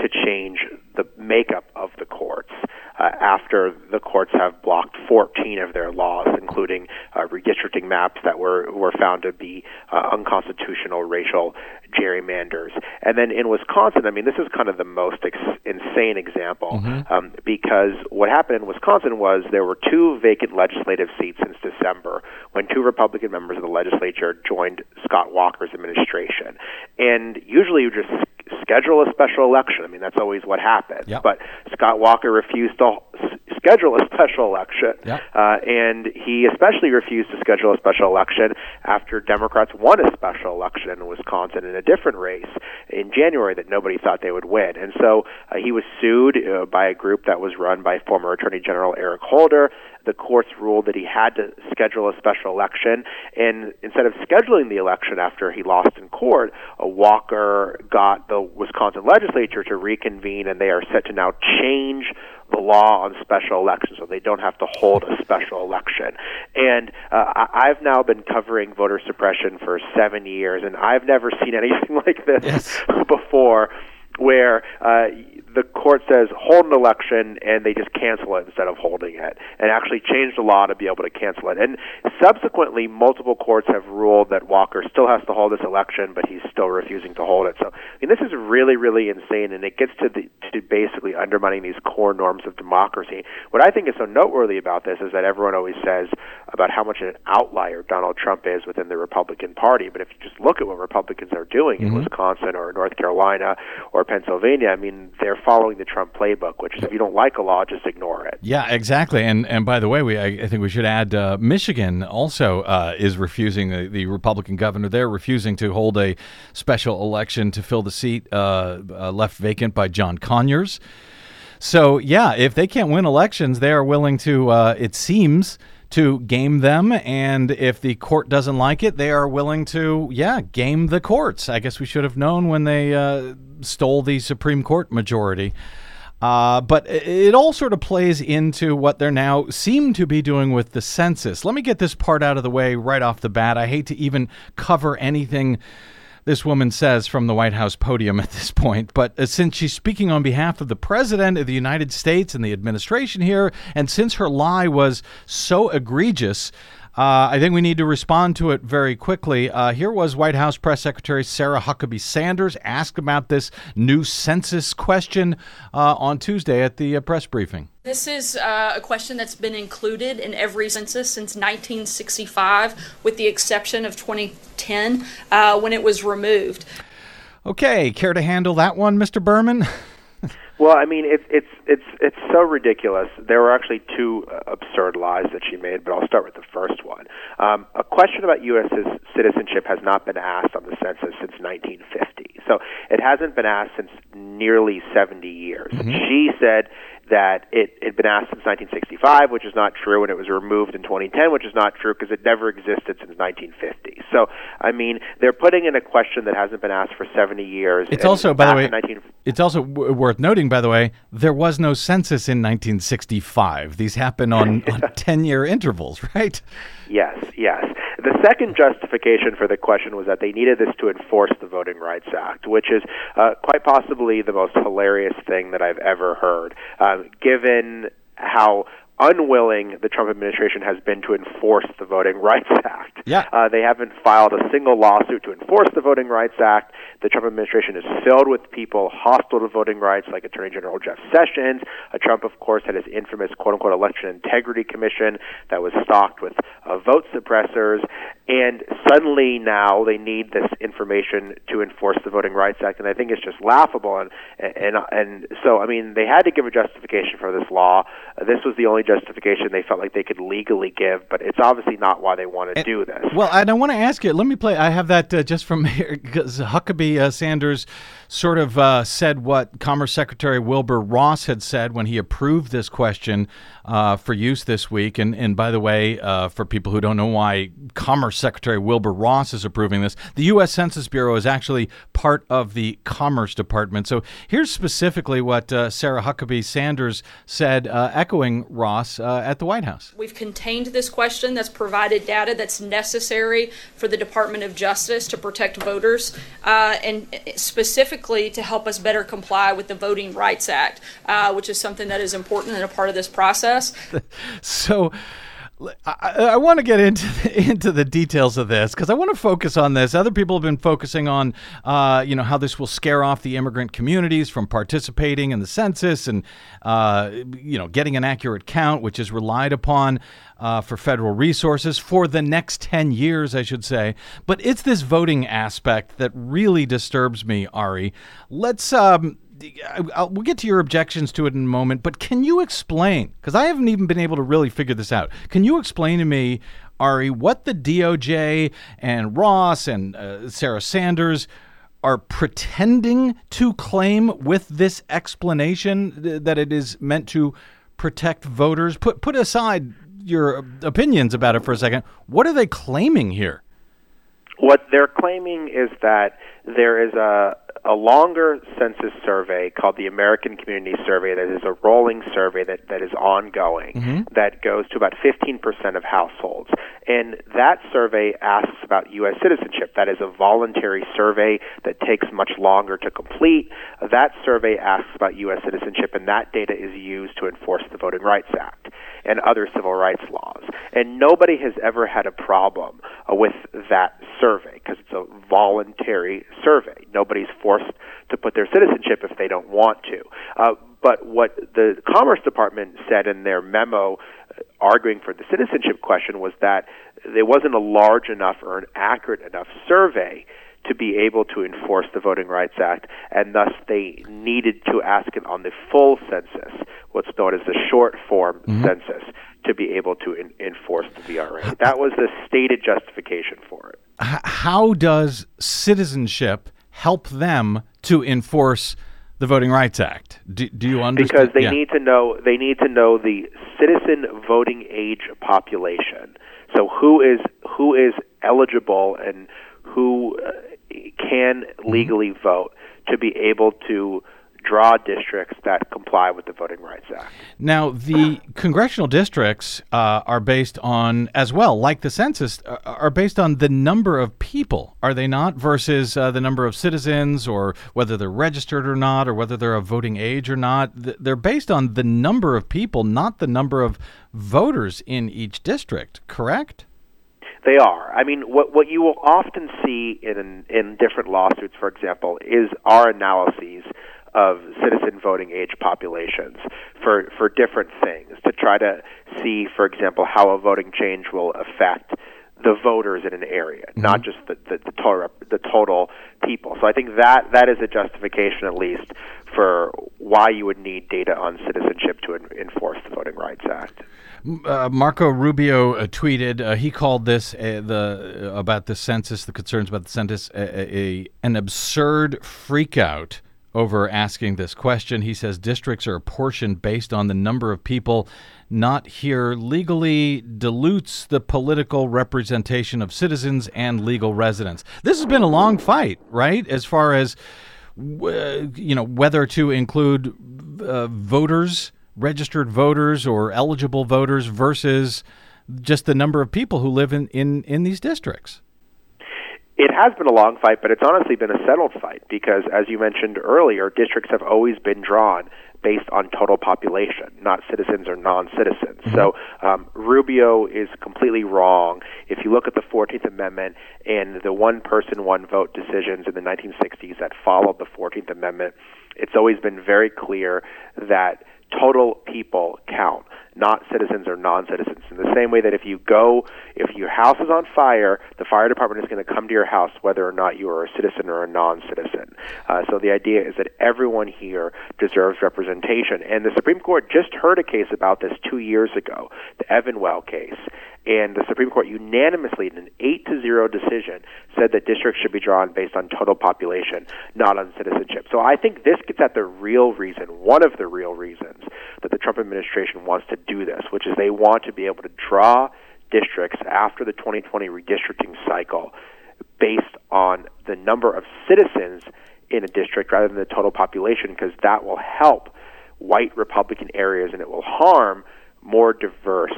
[SPEAKER 8] to change the makeup of the courts. uh, after the courts have blocked 14 of their laws, including uh, redistricting maps that were, were found to be uh, unconstitutional racial gerrymanders. And then in Wisconsin, I mean, this is kind of the most ex- insane example um, because what happened in Wisconsin was there were two vacant legislative seats since December when two Republican members of the legislature joined Scott Walker's administration. And usually you just schedule a special election. I mean, that's always what happens.
[SPEAKER 2] Yep.
[SPEAKER 8] But Scott Walker refused to schedule a special election.
[SPEAKER 2] Yep.
[SPEAKER 8] Uh, and he especially refused to schedule a special election after Democrats won a special election in Wisconsin in a different race in January that nobody thought they would win. And so uh, he was sued uh, by a group that was run by former Attorney General Eric Holder. The courts ruled that he had to schedule a special election, and instead of scheduling the election after he lost in court, Walker got the Wisconsin legislature to reconvene, and they are set to now change the law on special elections, so they don't have to hold a special election. And uh, I- I've now been covering voter suppression for seven years, and I've never seen anything <laughs> like this
[SPEAKER 2] Yes.
[SPEAKER 8] before, where uh, the court says hold an election and they just cancel it instead of holding it, and actually change the law to be able to cancel it. And subsequently, multiple courts have ruled that Walker still has to hold this election, but he's still refusing to hold it. So, I mean, this is really, really insane, and it gets to the to basically undermining these core norms of democracy. What I think is so noteworthy about this is that everyone always says about how much an outlier Donald Trump is within the Republican Party, but if you just look at what Republicans are doing in mm-hmm. Wisconsin or North Carolina or Pennsylvania, I mean, they're following the Trump playbook, which is if you don't like a law, just ignore it.
[SPEAKER 2] Yeah, exactly. And and by the way, we I, I think we should add uh, Michigan also uh, is refusing the, the Republican governor there refusing to hold a special election to fill the seat uh, uh, left vacant by John Conyers. So yeah, if they can't win elections, they are willing to. Uh, it seems. To game them, and if the court doesn't like it, they are willing to, yeah, game the courts. I guess we should have known when they uh, stole the Supreme Court majority. Uh, but it it all sort of plays into what they're now seem to be doing with the census. Let me get this part out of the way right off the bat. I hate to even cover anything this woman says from the White House podium at this point, but uh, since she's speaking on behalf of the President of the United States and the administration here, and since her lie was so egregious, uh, I think we need to respond to it very quickly. Uh, here was White House Press Secretary Sarah Huckabee Sanders asked about this new census question uh, on Tuesday at the uh, press briefing.
[SPEAKER 1] This is uh, a question that's been included in every census since 1965, with the exception of 2010 uh, when it was removed.
[SPEAKER 2] Okay, care to handle that one, Mr. Berman? <laughs>
[SPEAKER 8] Well, I mean, it's it's it's it's so ridiculous. There were actually two uh, absurd lies that she made, but I'll start with the first one. Um, a question about U.S. citizenship has not been asked on the census since 1950, so it hasn't been asked since nearly 70 years. She said that it had been asked since 1965, which is not true, and it was removed in 2010, which is not true because it never existed since 1950. So, I mean, they're putting in a question that hasn't been asked for 70 years.
[SPEAKER 2] It's also, by the way,
[SPEAKER 8] 19
[SPEAKER 2] it's also w- worth noting, by the way, there was no census in 1965. These happen on, <laughs> on 10 year intervals, right?
[SPEAKER 8] Yes, yes. The second justification for the question was that they needed this to enforce the Voting Rights Act, which is uh, quite possibly the most hilarious thing that I've ever heard, um, given how unwilling the Trump administration has been to enforce the Voting Rights Act.
[SPEAKER 2] Yeah.
[SPEAKER 8] Uh, they haven't filed a single lawsuit to enforce the Voting Rights Act. The Trump administration is filled with people hostile to voting rights, like Attorney General Jeff Sessions. Uh, Trump, of course, had his infamous "quote unquote" election integrity commission that was stocked with uh, vote suppressors. And suddenly now they need this information to enforce the Voting Rights Act, and I think it's just laughable. And and and so I mean, they had to give a justification for this law. Uh, this was the only justification they felt like they could legally give, but it's obviously not why they want to do this.
[SPEAKER 2] Well, and I want to ask you. Let me play. I have that uh, just from here <laughs> because Huckabee uh, Sanders sort of uh, said what Commerce Secretary Wilbur Ross had said when he approved this question uh, for use this week. And and by the way, uh, for people who don't know why Commerce Secretary Wilbur Ross is approving this, the U.S. Census Bureau is actually part of the Commerce Department. So here's specifically what uh, Sarah Huckabee Sanders said, uh, echoing Ross. Uh, at the White House.
[SPEAKER 1] We've contained this question that's provided data that's necessary for the Department of Justice to protect voters uh, and specifically to help us better comply with the Voting Rights Act, uh, which is something that is important and a part of this process. <laughs>
[SPEAKER 2] so, I, I want to get into <laughs> into the details of this because I want to focus on this. Other people have been focusing on, uh, you know, how this will scare off the immigrant communities from participating in the census and, uh, you know, getting an accurate count, which is relied upon uh, for federal resources for the next ten years, I should say. But it's this voting aspect that really disturbs me, Ari. Let's. Um, I'll, we'll get to your objections to it in a moment, but can you explain? Because I haven't even been able to really figure this out. Can you explain to me, Ari, what the DOJ and Ross and uh, Sarah Sanders are pretending to claim with this explanation th- that it is meant to protect voters? Put put aside your opinions about it for a second. What are they claiming here?
[SPEAKER 8] What they're claiming is that there is a a longer census survey called the American Community Survey that is a rolling survey that, that is ongoing
[SPEAKER 2] Mm-hmm.
[SPEAKER 8] that goes to about 15% of households. And that survey asks about U.S. citizenship. That is a voluntary survey that takes much longer to complete. That survey asks about U.S. citizenship, and that data is used to enforce the Voting Rights Act and other civil rights laws. And nobody has ever had a problem with that survey because it's a voluntary survey. Nobody's forced to put their citizenship if they don't want to. Uh, but what the Commerce Department said in their memo uh, arguing for the citizenship question was that there wasn't a large enough or an accurate enough survey to be able to enforce the Voting Rights Act, and thus they needed to ask it on the full census, what's known as the short form census, to be able to in- enforce the VRA. That was the stated justification for it.
[SPEAKER 2] How does citizenship help them to enforce the Voting Rights Act? Do, do you understand?
[SPEAKER 8] because they
[SPEAKER 2] Yeah.
[SPEAKER 8] need to know they need to know the citizen voting age population. So who is who is eligible and who uh, can
[SPEAKER 2] Mm-hmm.
[SPEAKER 8] legally vote to be able to draw districts that comply with the Voting Rights Act.
[SPEAKER 2] Now, the congressional districts uh, are based on, as well, like the census, uh, are based on the number of people, are they not? Versus uh, the number of citizens, or whether they're registered or not, or whether they're of voting age or not. They're based on the number of people, not the number of voters in each district, correct?
[SPEAKER 8] They are. I mean, what what you will often see in in different lawsuits, for example, is our analyses of citizen voting age populations for for different things to try to see, for example, how a voting change will affect the voters in an area, not just the the, the total the total people. So I think that that is a justification, at least, for why you would need data on citizenship to en- enforce the Voting Rights Act.
[SPEAKER 2] Uh, Marco Rubio uh, tweeted. Uh, he called this uh, the about the census, the concerns about the census, a, a, a an absurd freakout over asking this question. He says districts are apportioned based on the number of people not here legally dilutes the political representation of citizens and legal residents. This has been a long fight, right? As far as you know, whether to include uh, voters, registered voters, or eligible voters versus just the number of people who live in, in, in these districts.
[SPEAKER 8] It has been a long fight, but it's honestly been a settled fight because, as you mentioned earlier, districts have always been drawn based on total population, not citizens or non-citizens. So um, Rubio is completely wrong. If you look at the 14th Amendment and the one-person, one-vote decisions in the 1960s that followed the 14th Amendment, it's always been very clear that total people count, not citizens or non-citizens. In the same way that if you go, if your house is on fire, the fire department is going to come to your house whether or not you are a citizen or a non-citizen. Uh, so the idea is that everyone here deserves representation. And the Supreme Court just heard a case about this two years ago, the Evenwel case. And the Supreme Court unanimously, in an eight to zero decision, said that districts should be drawn based on total population, not on citizenship. So I think this gets at the real reason, one of the real reasons, that the Trump administration wants to do this, which is they want to be able to draw districts after the 2020 redistricting cycle based on the number of citizens in a district rather than the total population, because that will help white Republican areas and it will harm more diverse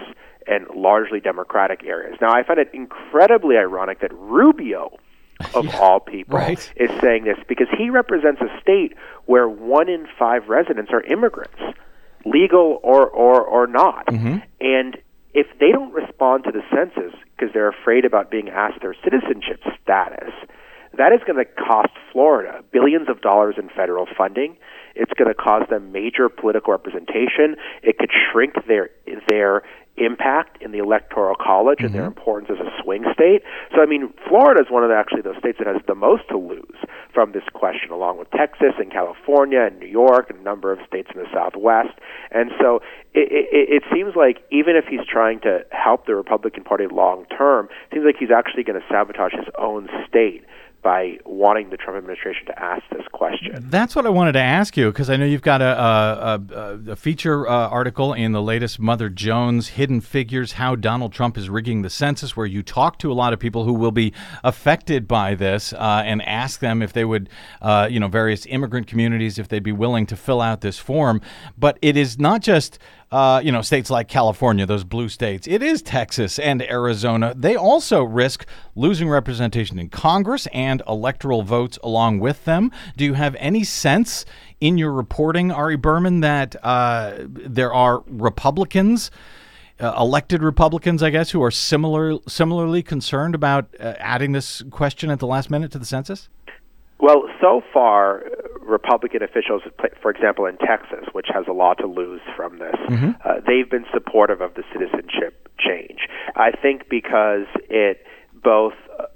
[SPEAKER 8] and largely Democratic areas. Now, I find it incredibly ironic that Rubio, of <laughs> yeah, all people,
[SPEAKER 2] right.
[SPEAKER 8] is saying this because he represents a state where one in five residents are immigrants, legal or or or not,
[SPEAKER 2] mm-hmm.
[SPEAKER 8] and if they don't respond to the census because they're afraid about being asked their citizenship status, that is going to cost Florida billions of dollars in federal funding. It's going to cause them major political representation. It could shrink their their impact in the electoral college mm-hmm. and their mm-hmm. importance as a swing state. So I mean, Florida is one of the, actually those states that has the most to lose from this question, along with Texas and California and New York and a number of states in the Southwest. And so it, it, it seems like even if he's trying to help the Republican Party long term, it seems like he's actually going to sabotage his own state by wanting the Trump administration to ask this question.
[SPEAKER 2] That's what I wanted to ask you because I know you've got a, a, a feature uh, article in the latest Mother Jones Hidden Figures How Donald Trump is Rigging the Census, where you talk to a lot of people who will be affected by this uh, and ask them if they would, uh, you know, various immigrant communities, if they'd be willing to fill out this form. But it is not just uh, you know, states like California, those blue states. It is Texas and Arizona. They also risk losing representation in Congress and electoral votes along with them. Do you have any sense in your reporting, Ari Berman, that uh, there are Republicans? Uh, elected Republicans, I guess, who are similar similarly concerned about uh, adding this question at the last minute to the census?
[SPEAKER 8] Well, so far, Republican officials, for example, in Texas, which has a lot to lose from this,
[SPEAKER 2] mm-hmm.
[SPEAKER 8] uh, they've been supportive of the citizenship change. I think because it both uh,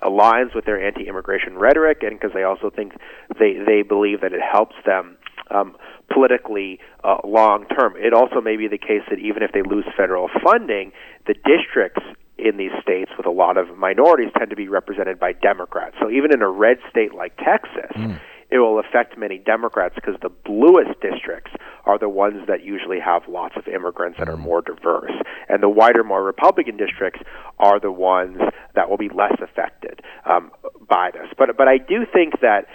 [SPEAKER 8] aligns with their anti-immigration rhetoric, and because they also think they they believe that it helps them um, politically uh, long term. It also may be the case that even if they lose federal funding, the districts in these states with a lot of minorities tend to be represented by Democrats. So even in a red state like Texas,
[SPEAKER 2] mm.
[SPEAKER 8] it will affect many Democrats because the bluest districts are the ones that usually have lots of immigrants that are mm. more diverse. And the whiter, more Republican districts are the ones that will be less affected um, by this. But but I do think that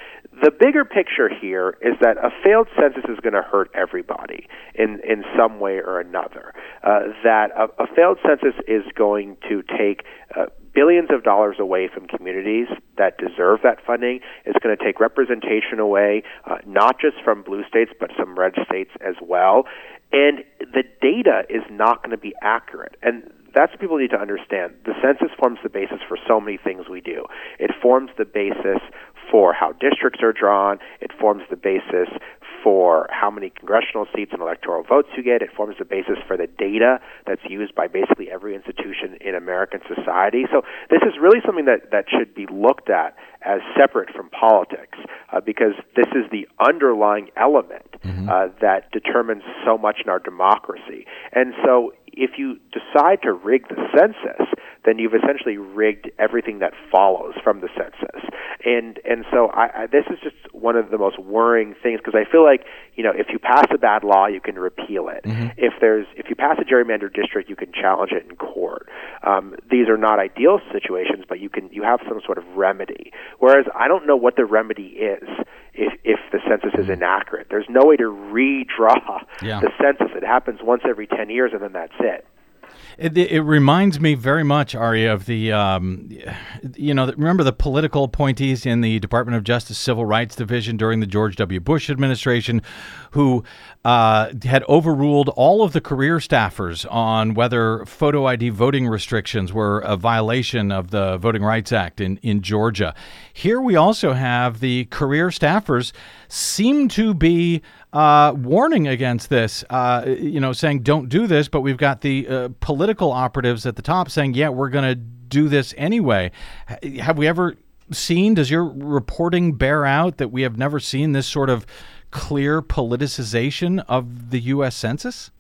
[SPEAKER 8] the bigger picture here is that a failed census is going to hurt everybody in in some way or another. Uh, that a, a, failed census is going to take uh, billions of dollars away from communities that deserve that funding. It's going to take representation away, uh, not just from blue states but some red states as well. And the data is not going to be accurate. And that's what people need to understand. The census forms the basis for so many things we do. It forms the basis for how districts are drawn. It forms the basis for how many congressional seats and electoral votes you get. It forms the basis for the data that's used by basically every institution in American society. So this is really something that, that should be looked at as separate from politics uh, because this is the underlying element
[SPEAKER 2] mm-hmm.
[SPEAKER 8] uh, that determines so much in our democracy. And so if you decide to rig the census, then you've essentially rigged everything that follows from the census. And and so I, I this is just one of the most worrying things because I feel like you know if you pass a bad law, you can repeal it.
[SPEAKER 2] Mm-hmm.
[SPEAKER 8] If there's if you pass a gerrymandered district, you can challenge it in court. Um, these are not ideal situations, but you can you have some sort of remedy. Whereas I don't know what the remedy is if if the census is inaccurate. There's no way to redraw
[SPEAKER 2] yeah.
[SPEAKER 8] the census. It happens once every ten years, and then that's it.
[SPEAKER 2] It, it, reminds me very much, Ari, of the, um, you know, remember the political appointees in the Department of Justice Civil Rights Division during the George W. Bush administration who uh, had overruled all of the career staffers on whether photo ID voting restrictions were a violation of the Voting Rights Act in, in Georgia. Here we also have the career staffers seem to be uh, warning against this, uh, you know, saying don't do this, but we've got the uh, political operatives at the top saying, yeah, we're going to do this anyway. Have we ever seen, does your reporting bear out that we have never seen this sort of clear politicization of the U.S. Census?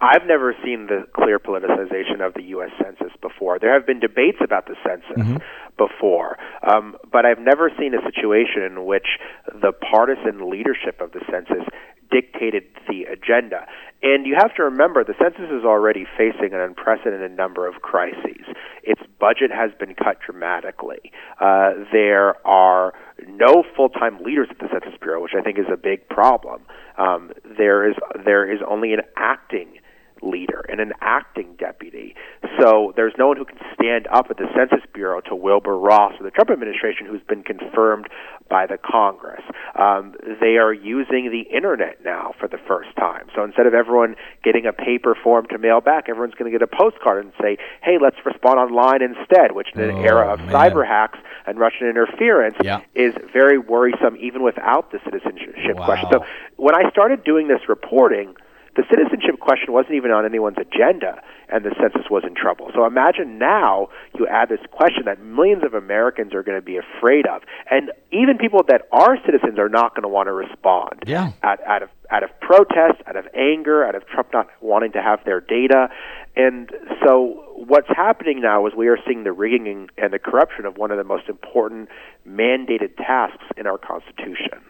[SPEAKER 8] I've never seen the clear politicization of the U.S. Census before. There have been debates about the census
[SPEAKER 2] mm-hmm.
[SPEAKER 8] Before, um, but I've never seen a situation in which the partisan leadership of the census dictated the agenda. And you have to remember the census is already facing an unprecedented number of crises. Its budget has been cut dramatically. Uh, there are no full-time leaders at the Census Bureau, which I think is a big problem. Um, there is there is only an acting leader and an acting deputy. So there's no one who can stand up at the Census Bureau to Wilbur Ross or the Trump administration who's been confirmed by the Congress. Um, they are using the internet now for the first time. So instead of everyone getting a paper form to mail back, everyone's going to get a postcard and say, hey, let's respond online instead, which in an
[SPEAKER 2] Oh,
[SPEAKER 8] era of
[SPEAKER 2] man.
[SPEAKER 8] cyber hacks and Russian interference
[SPEAKER 2] Yeah.
[SPEAKER 8] is very worrisome even without the citizenship
[SPEAKER 2] Wow.
[SPEAKER 8] question. So when I started doing this reporting, the citizenship question wasn't even on anyone's agenda, and the census was in trouble. So imagine now you add this question that millions of Americans are going to be afraid of, and even people that are citizens are not going to want to respond
[SPEAKER 2] Yeah.
[SPEAKER 8] out, out of out of protest, out of anger, out of Trump not wanting to have their data. And so what's happening now is we are seeing the rigging and- and the corruption of one of the most important mandated tasks in our Constitution.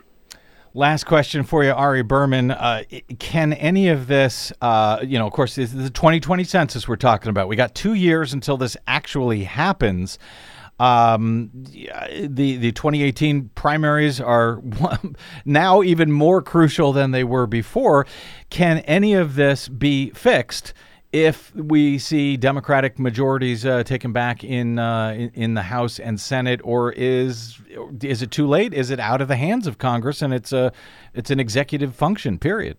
[SPEAKER 2] Last question for you, Ari Berman. Uh, can any of this, uh, you know, of course, this is the 2020 census we're talking about. We got two years until this actually happens. Um, the the 2018 primaries are <laughs> now even more crucial than they were before. Can any of this be fixed? If we see Democratic majorities uh, taken back in, uh, in in the House and Senate, or is is it too late? Is it out of the hands of Congress and it's a it's an executive function? Period.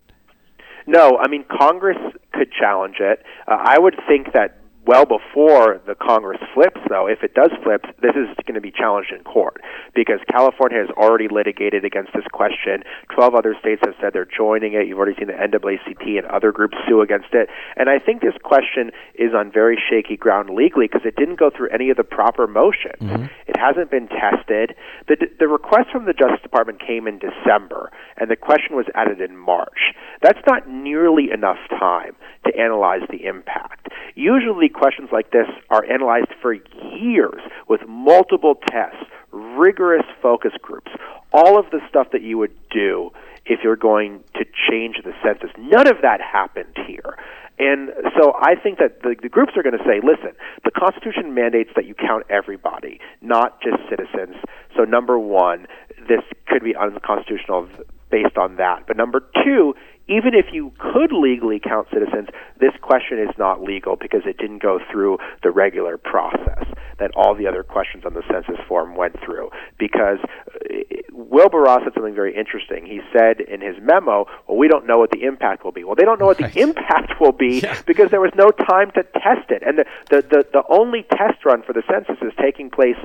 [SPEAKER 8] No, I mean Congress could challenge it. Uh, I would think that well before the Congress flips, though, if it does flip, this is going to be challenged in court because California has already litigated against this question. Twelve other states have said they're joining it. You've already seen the NAACP and other groups sue against it. And I think this question is on very shaky ground legally because it didn't go through any of the proper motions. Mm-hmm. It hasn't been tested. The, the request from the Justice Department came in December, and the question was added in March. That's not nearly enough time to analyze the impact. Usually, questions like this are analyzed for years with multiple tests, rigorous focus groups, all of the stuff that you would do if you're going to change the census. None of that happened here. And so I think that the, the groups are going to say, listen, the Constitution mandates that you count everybody, not just citizens. So, number one, this could be unconstitutional based on that. But number two, even if you could legally count citizens, this question is not legal because it didn't go through the regular process that all the other questions on the census form went through. Because uh, Wilbur Ross said something very interesting. He said in his memo, well, we don't know what the impact will be. Well, they don't know what the impact will be
[SPEAKER 2] Yeah.
[SPEAKER 8] because there was no time to test it. And the, the, the, the only test run for the census is taking place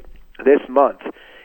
[SPEAKER 8] this month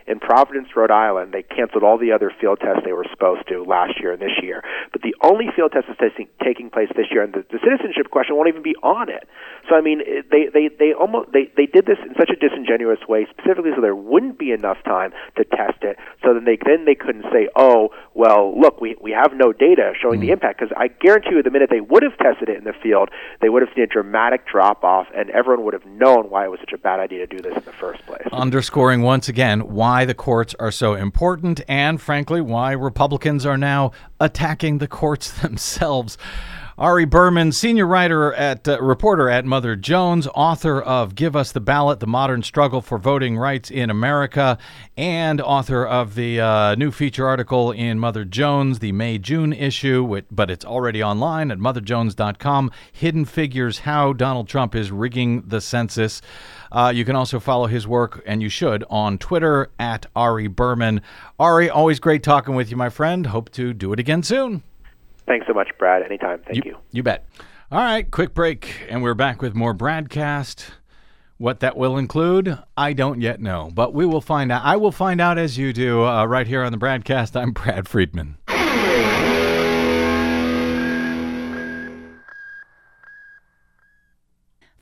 [SPEAKER 8] in Providence, Rhode Island. They canceled all the other field tests they were supposed to last year and this year. But the only field test is taking, taking place this year, and the, the citizenship question won't even be on it. So I mean, they they they almost they they did this in such a disingenuous way, specifically so there wouldn't be enough time to test it. So then they then they couldn't say, oh well, look, we we have no data showing the hmm. impact because I guarantee you, the minute they would have tested it in the field, they would have seen a dramatic drop off, and everyone would have known why it was such a bad idea to do this in the first place.
[SPEAKER 2] Underscoring once again why the courts are so important and, frankly, why Republicans are now attacking the courts <laughs> themselves. Ari Berman, senior writer at uh, reporter at Mother Jones, author of "Give Us the Ballot: The Modern Struggle for Voting Rights in America," and author of the uh, new feature article in Mother Jones, the May-June issue, which, but it's already online at motherjones.com. Hidden Figures: How Donald Trump is Rigging the Census. Uh, you can also follow his work, and you should, on Twitter at Ari Berman. Ari, always great talking with you, my friend. Hope to do it again soon.
[SPEAKER 8] Thanks so much, Brad. Anytime. Thank you.
[SPEAKER 2] You bet. All right, quick break, and we're back with more BradCast. What that will include, I don't yet know, but we will find out. I will find out as you do uh, right here on the BradCast. I'm Brad Friedman.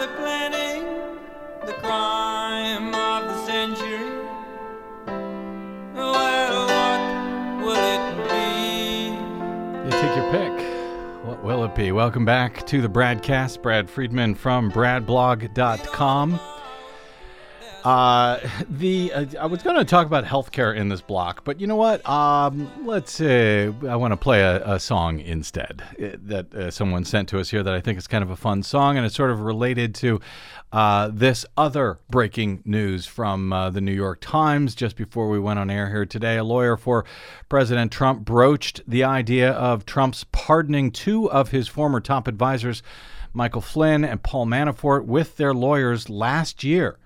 [SPEAKER 9] the crime of the century. You take your pick. What will it be?
[SPEAKER 2] Welcome back to the BradCast. Brad Friedman from bradblog.com. Uh, <laughs> the uh, I was going to talk about healthcare in this block, but you know what? Um, let's uh, I want to play a, a song instead uh, that uh, someone sent to us here that I think is kind of a fun song, and it's sort of related to uh, this other breaking news from uh, the New York Times just before we went on air here today. A lawyer for President Trump broached the idea of Trump's pardoning two of his former top advisors, Michael Flynn and Paul Manafort, with their lawyers last year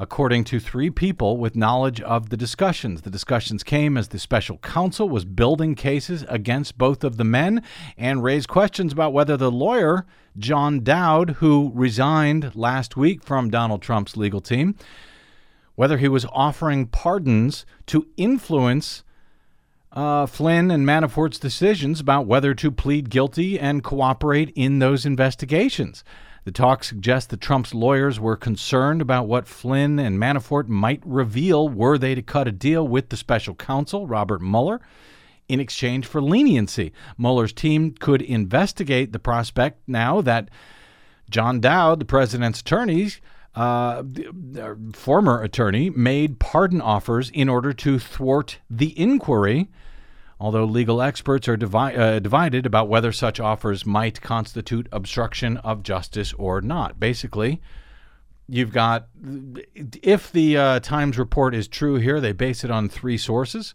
[SPEAKER 2] according to three people with knowledge of the discussions. The discussions came as the special counsel was building cases against both of the men and raised questions about whether the lawyer, John Dowd, who resigned last week from Donald Trump's legal team, whether he was offering pardons to influence uh, Flynn and Manafort's decisions about whether to plead guilty and cooperate in those investigations. The talk suggests that Trump's lawyers were concerned about what Flynn and Manafort might reveal were they to cut a deal with the special counsel, Robert Mueller, in exchange for leniency. Mueller's team could investigate the prospect now that John Dowd, the president's attorney, uh, former attorney, made pardon offers in order to thwart the inquiry although legal experts are divi- uh, divided about whether such offers might constitute obstruction of justice or not. Basically, you've got, if the uh, Times report is true here, they base it on three sources.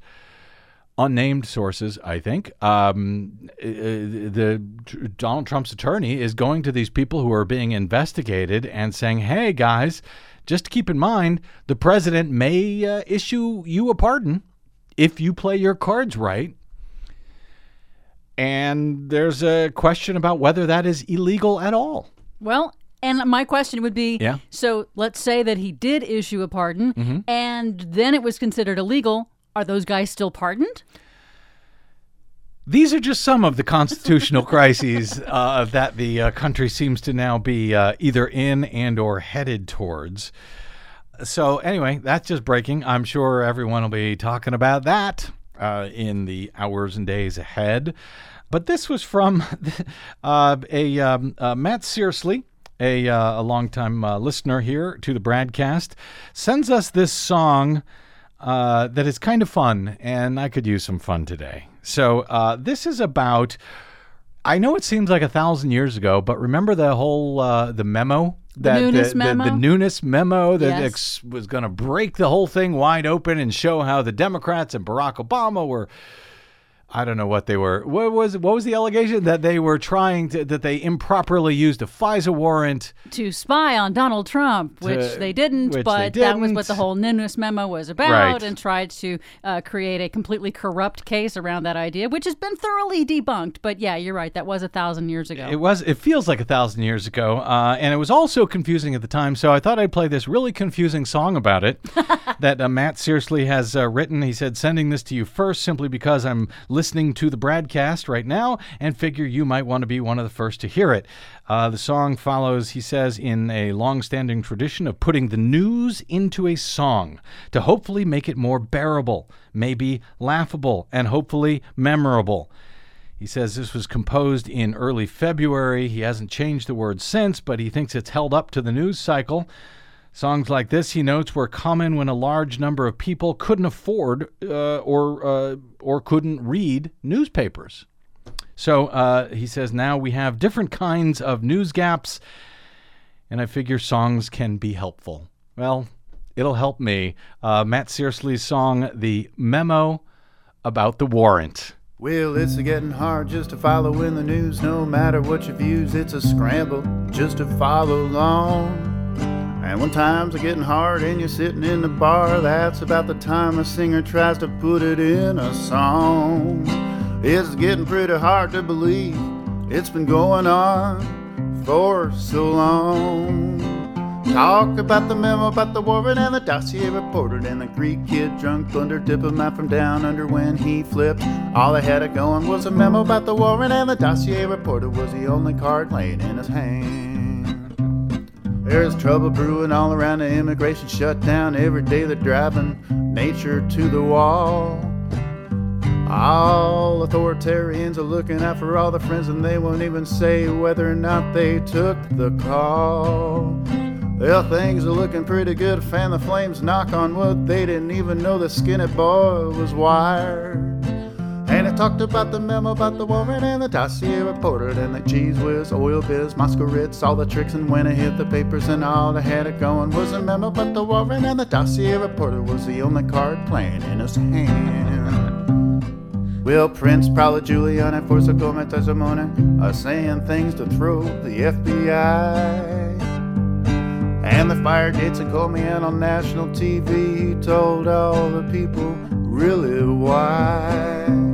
[SPEAKER 2] Unnamed sources, I think. Um, uh, the Donald Trump's attorney is going to these people who are being investigated and saying, "Hey, guys, just keep in mind the president may uh, issue you a pardon if you play your cards right. And there's a question about whether that is illegal at all.
[SPEAKER 4] Well, and my question would be
[SPEAKER 2] Yeah.
[SPEAKER 4] so let's say that he did issue a pardon
[SPEAKER 2] Mhm.
[SPEAKER 4] and then it was considered illegal. Are those guys still pardoned?
[SPEAKER 2] These are just some of the constitutional <laughs> crises uh, that the uh, country seems to now be uh, either in and or headed towards. So anyway, that's just breaking. I'm sure everyone will be talking about that uh, in the hours and days ahead. But this was from <laughs> uh, a um, uh, Matt Searsley, a uh, a longtime uh, listener here to the BradCast, sends us this song uh, that is kind of fun, and I could use some fun today. So uh, this is about. I know it seems like a thousand years ago, but remember the whole the memo that
[SPEAKER 4] Nunes
[SPEAKER 2] the,
[SPEAKER 4] memo?
[SPEAKER 2] the, the Nunes memo that
[SPEAKER 4] Yes.
[SPEAKER 2] ex- was going to break the whole thing wide open and show how the Democrats and Barack Obama were. I don't know what they were. What was what was the allegation that they were trying to that they improperly used a FISA warrant?
[SPEAKER 4] To spy on Donald Trump, which
[SPEAKER 2] To-
[SPEAKER 4] they didn't,
[SPEAKER 2] which
[SPEAKER 4] but
[SPEAKER 2] they
[SPEAKER 4] that was what the whole Nunes memo was about,
[SPEAKER 2] Right.
[SPEAKER 4] and tried to uh, create a completely corrupt case around that idea, which has been thoroughly debunked. But yeah, you're right. That was a thousand years ago.
[SPEAKER 2] It was. It feels like a thousand years ago, uh, and it was also confusing at the time. So I thought I'd play this really confusing song about it <laughs> that uh, Matt Searsley has uh, written. He said, "Sending this to you first, simply because I'm listening to the BradCast right now, and figure you might want to be one of the first to hear it." Uh, the song follows, he says, in a long-standing tradition of putting the news into a song to hopefully make it more bearable, maybe laughable, and hopefully memorable. He says this was composed in early February. He hasn't changed the words since, but he thinks it's held up to the news cycle. Songs like this, he notes, were common when a large number of people couldn't afford uh, or uh, or couldn't read newspapers. So uh, he says now we have different kinds of news gaps, and I figure songs can be helpful. Well, it'll help me. Uh, Matt Searsley's song, "The Memo About the Warrant."
[SPEAKER 10] Well, it's getting hard just to follow in the news. No matter what your views, it's a scramble just to follow along. And when times are getting hard and you're sitting in the bar, that's about the time a singer tries to put it in a song. It's getting pretty hard to believe it's been going on for so long. Talk about the memo about the warrant and the dossier reported, and the Greek kid drunk under diplomat from down under when he flipped. All they had it going was a memo about the warrant and the dossier reporter was the only card laying in his hand. There's trouble brewing all around the immigration shutdown. Every day they're driving nature to the wall. All authoritarians are looking out for all the friends, and they won't even say whether or not they took the call. Well, things are looking pretty good. Fan the flames, knock on wood. They didn't even know the skinny boy was wired. And it talked about the memo about the woman and the dossier reported and the cheese whiz, oil biz, masquerades, all the tricks. And when it hit the papers and all that had it going was a memo about the woman and the dossier reporter was the only card playing in his hand. Well, Prince, probably Julian, and Forza Gomez Testimony are saying things to throw the FBI. And the fire gates and called me in on national TV. He told all the people really why.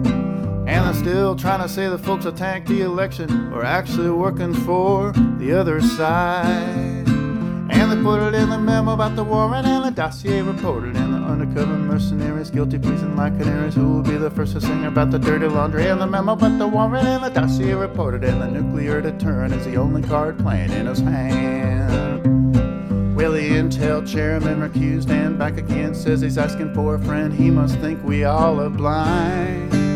[SPEAKER 10] And they're still trying to say the folks that tanked the election were actually working for the other side. And they put it in the memo about the warrant and the dossier reported and the undercover mercenaries guilty pleasing like canaries who will be the first to sing about the dirty laundry and the memo about the warrant and the dossier reported and the nuclear deterrent is the only card playing in his hand. Willie Intel chairman recused and back again says he's asking for a friend. He must think we all are blind.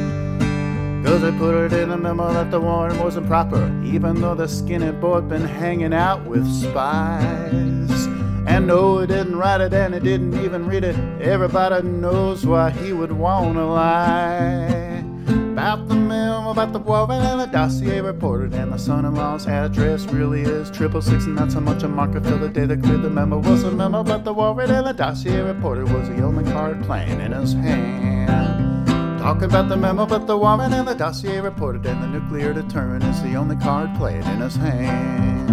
[SPEAKER 10] Cause they put it in the memo that the warrant wasn't proper, even though the skinny boy'd been hanging out with spies. And no, he didn't write it and he didn't even read it. Everybody knows why he would wanna lie. About the memo, about the warrant and the dossier reported, and the son-in-law's address really is triple six, and not so much a marker till the day they cleared the memo was a memo, but the warrant and the dossier reported was the only card playing in his hand. Talking about the memo, but the warrant and the dossier reported, and the nuclear deterrent is the only card played in his hand.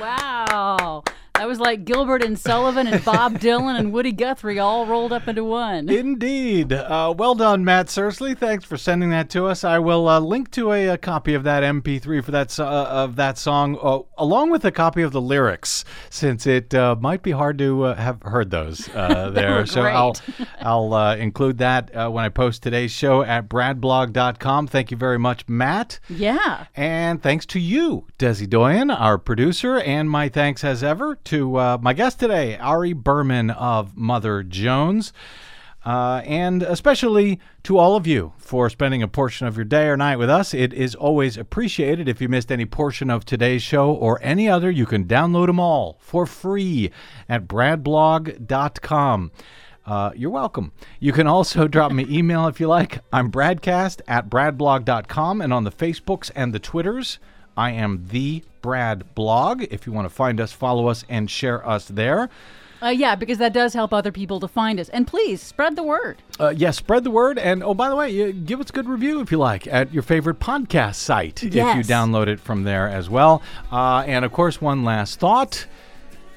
[SPEAKER 10] <laughs>
[SPEAKER 4] wow. That was like Gilbert and Sullivan and Bob <laughs> Dylan and Woody Guthrie all rolled up into one.
[SPEAKER 2] Indeed. Uh, well done, Matt Searsley. Thanks for sending that to us. I will uh, link to a, a, copy of that MP3 for that uh, of that song, uh, along with a copy of the lyrics, since it uh, might be hard to uh, have heard those <laughs> there. so I'll I'll include that when I post today's show at bradblog.com. Thank you very much, Matt.
[SPEAKER 4] Yeah.
[SPEAKER 2] And thanks to you, Desi Doyen, our producer, and my thanks as ever to uh, my guest today, Ari Berman of Mother Jones. Uh, and especially to all of you for spending a portion of your day or night with us. It is always appreciated. If you missed any portion of today's show or any other, you can download them all for free at bradblog.com. Uh, you're welcome. You can also <laughs> drop me email if you like. I'm bradcast at bradblog.com and on the Facebooks and the Twitters. I am the Brad Blog. If you want to find us, follow us, and share us there.
[SPEAKER 4] Uh, yeah, because that does help other people to find us. And please spread the word.
[SPEAKER 2] Uh, yes, yeah, spread the word. And oh, by the way, give us a good review if you like at your favorite podcast site
[SPEAKER 4] yes.
[SPEAKER 2] if you download it from there as well. Uh, and of course, one last thought.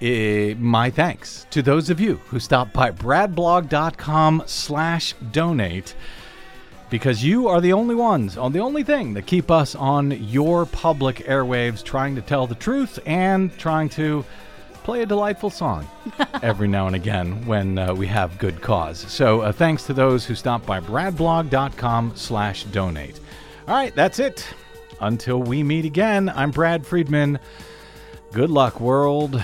[SPEAKER 2] Uh, my thanks to those of you who stopped by bradblog.com slash donate because you are the only ones on the only thing that keep us on your public airwaves trying to tell the truth and trying to play a delightful song <laughs> every now and again when uh, we have good cause. So uh, thanks to those who stop by bradblog.com slash donate. All right that's it. Until we meet again i'm brad friedman. Good luck world